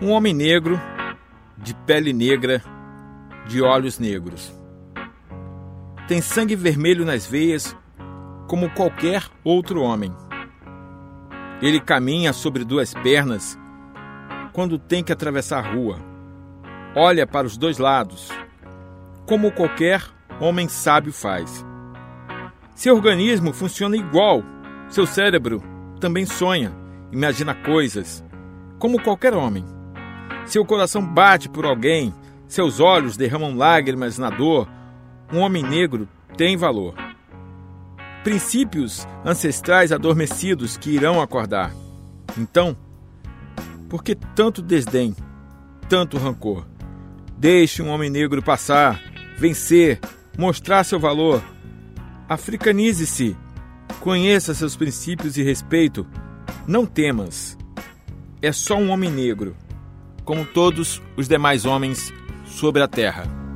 Um homem negro, de pele negra, de olhos negros. Tem sangue vermelho nas veias, como qualquer outro homem. Ele caminha sobre duas pernas quando tem que atravessar a rua. Olha para os dois lados, como qualquer homem sábio faz. Seu organismo funciona igual. Seu cérebro também sonha, imagina coisas, como qualquer homem. Seu coração bate por alguém, seus olhos derramam lágrimas na dor. Um homem negro tem valor. Princípios ancestrais adormecidos que irão acordar. Então, por que tanto desdém, tanto rancor? Deixe um homem negro passar, vencer, mostrar seu valor. Africanize-se, conheça seus princípios e respeito. Não temas. É só um homem negro como todos os demais homens sobre a terra.